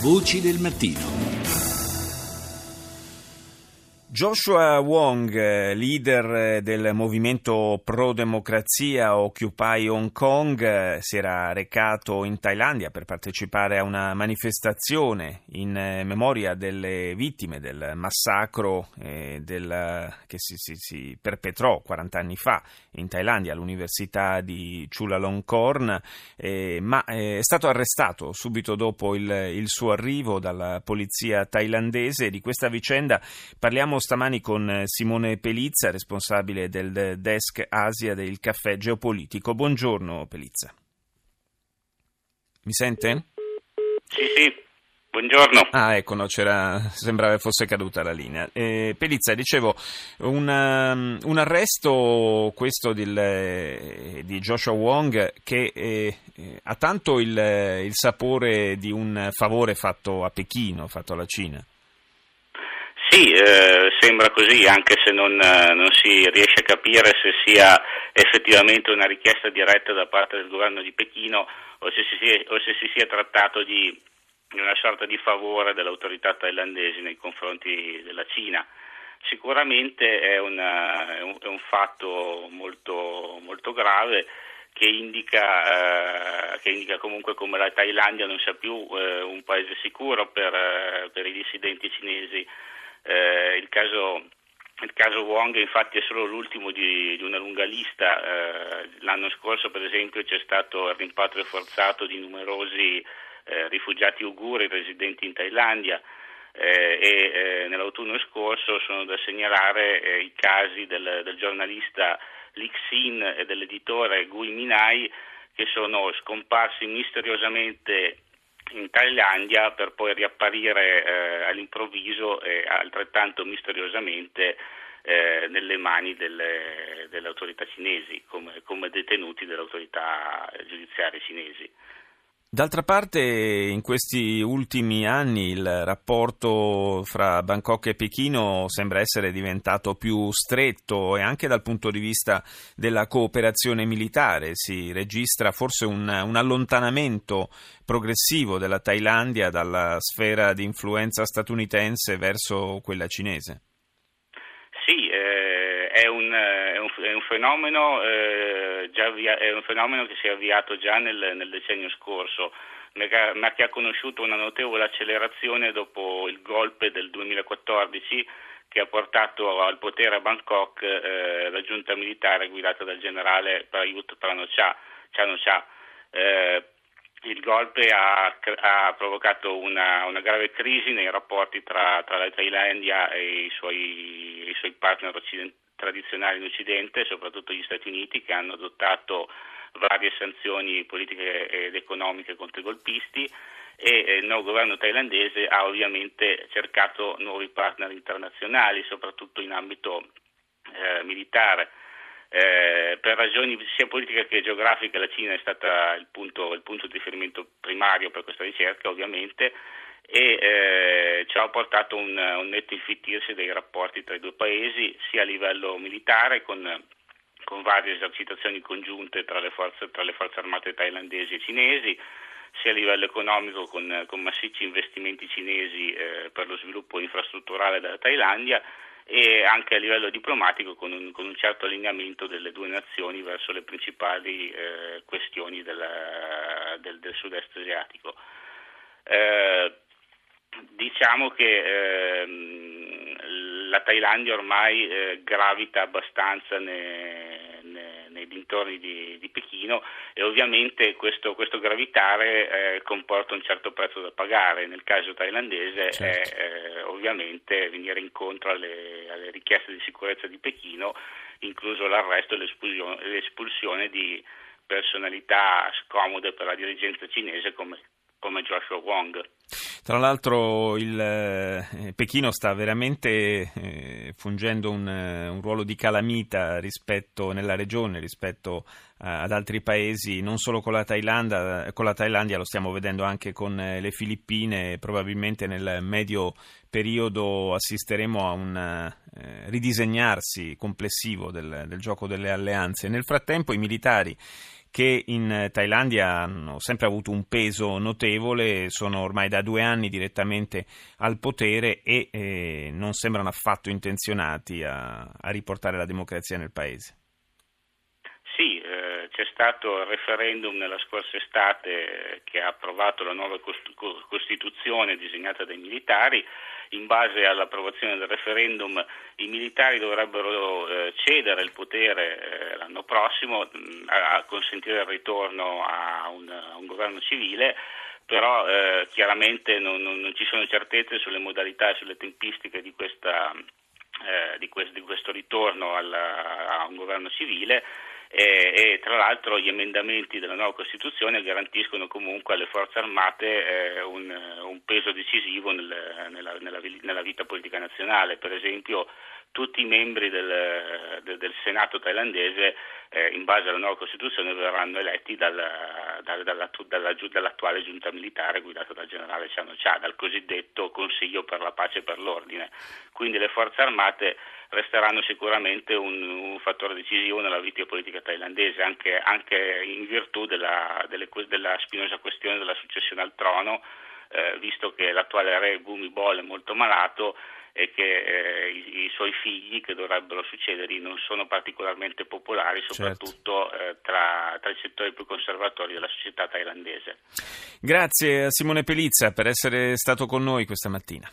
Voci del mattino. Joshua Wong, leader del movimento pro-democrazia Occupy Hong Kong, si era recato in Thailandia per partecipare a una manifestazione in memoria delle vittime del massacro eh, del, che si, si, si, perpetrò 40 anni fa in Thailandia all'università di Chulalongkorn, eh, ma eh, è stato arrestato subito dopo il, il suo arrivo dalla polizia thailandese. Di questa vicenda parliamo stamani con eh, Simone Pelizza, responsabile del desk Asia del caffè geopolitico. Buongiorno Pelizza. Mi sente? Sì, sì. Buongiorno. Ah, ecco, no, sembrava fosse caduta la linea. Eh, Pelizza, dicevo, un, um, un arresto, questo del, eh, di Joshua Wong, che eh, ha tanto il, il sapore di un favore fatto a Pechino, fatto alla Cina. Sì, eh, sembra così, anche se non, eh, non, si riesce a capire se sia effettivamente una richiesta diretta da parte del governo di Pechino o se si sia, se si sia trattato di una sorta di favore delle autorità thailandesi nei confronti della Cina. Sicuramente è, una, è, un, è un, fatto molto, molto grave che indica, eh, che indica, comunque come la Thailandia non sia più eh, un paese sicuro per, eh, per i dissidenti cinesi eh, il, caso, il, caso, Wong infatti è solo l'ultimo di, di una lunga lista. Eh, l'anno scorso per esempio c'è stato il rimpatrio forzato di numerosi eh, rifugiati uiguri residenti in Thailandia. Eh, e eh, nell'autunno scorso sono da segnalare eh, i casi del, del giornalista Lik Sin e dell'editore Gui Minai che sono scomparsi misteriosamente in Thailandia per poi riapparire eh, all'improvviso e altrettanto misteriosamente eh, nelle mani delle, delle autorità cinesi, come, come detenuti delle autorità giudiziarie cinesi. D'altra parte, in questi ultimi anni il rapporto fra Bangkok e Pechino sembra essere diventato più stretto e anche dal punto di vista della cooperazione militare si registra forse un, un allontanamento progressivo della Thailandia dalla sfera di influenza statunitense verso quella cinese. Sì, eh, è, un, è, un, è, un, fenomeno, eh, avvia, è un fenomeno che si è avviato già nel, nel decennio scorso ma che ha conosciuto una notevole accelerazione dopo il golpe del 2014 che ha portato al potere a Bangkok eh, la giunta militare guidata dal generale Prayut Pranocha. Eh, il golpe ha, ha provocato una, una, grave crisi nei rapporti tra, tra la Thailandia e i suoi, i suoi partner tradizionali in Occidente, soprattutto gli Stati Uniti, che hanno adottato varie sanzioni politiche ed economiche contro i golpisti e il nuovo governo thailandese ha ovviamente cercato nuovi partner internazionali, soprattutto in ambito eh, militare. Eh, per ragioni sia politiche che geografiche la Cina è stata il punto, il punto di riferimento primario per questa ricerca ovviamente e eh, ciò ha portato un, un netto infittirsi dei rapporti tra i due paesi sia a livello militare con, con varie esercitazioni congiunte tra le, forze, tra le forze armate thailandesi e cinesi sia a livello economico con, con massicci investimenti cinesi eh, per lo sviluppo infrastrutturale della Thailandia e anche a livello diplomatico con un, con un certo allineamento delle due nazioni verso le principali eh, questioni della, del, del, sud-est asiatico. Eh, diciamo che ehm, la Thailandia ormai eh, gravita abbastanza ne, ne, nei dintorni di, di, Pechino e ovviamente questo, questo gravitare eh, comporta un certo prezzo da pagare. Nel caso thailandese certo. è eh, ovviamente venire incontro alle, alle, richieste di sicurezza di Pechino, incluso l'arresto e l'espulsione, l'espulsione di personalità scomode per la dirigenza cinese come come Joshua Wong. Tra l'altro il eh, Pechino sta veramente eh, fungendo un, eh, un, ruolo di calamita rispetto, nella regione rispetto ad altri paesi, non solo con la, Thailandia, con la Thailandia, lo stiamo vedendo anche con le Filippine, probabilmente nel medio periodo assisteremo a un ridisegnarsi complessivo del, del gioco delle alleanze. Nel frattempo i militari che in Thailandia hanno sempre avuto un peso notevole, sono ormai da due anni direttamente al potere e eh, non sembrano affatto intenzionati a, a riportare la democrazia nel paese. C'è stato il referendum nella scorsa estate che ha approvato la nuova Costituzione disegnata dai militari. In base all'approvazione del referendum i militari dovrebbero eh, cedere il potere eh, l'anno prossimo a, consentire il ritorno a un, a un governo civile però eh, chiaramente non, non, non, ci sono certezze sulle modalità e sulle tempistiche di, questa, eh, di, questo, di questo, ritorno alla, a un governo civile e, e, tra l'altro gli emendamenti della nuova Costituzione garantiscono comunque alle forze armate eh, un, un, peso decisivo nel, nella, nella, nella, vita politica nazionale. Per esempio tutti i membri del, del, del Senato thailandese eh, in base alla nuova Costituzione verranno eletti dal, dal, dalla, dalla, dall'attuale giunta militare guidata dal generale Chano Cha, dal cosiddetto Consiglio per la pace e per l'ordine. Quindi le forze armate resteranno sicuramente un, un fattore decisivo nella vita politica thailandese, anche, anche in virtù della, delle, della spinosa questione della successione al trono, eh, visto che l'attuale re Bhumibol è molto malato e che eh, i, i, suoi figli che dovrebbero succedergli non sono particolarmente popolari, certo. soprattutto certo. eh, tra, tra, i settori più conservatori della società thailandese. Grazie a Simone Pelizza per essere stato con noi questa mattina.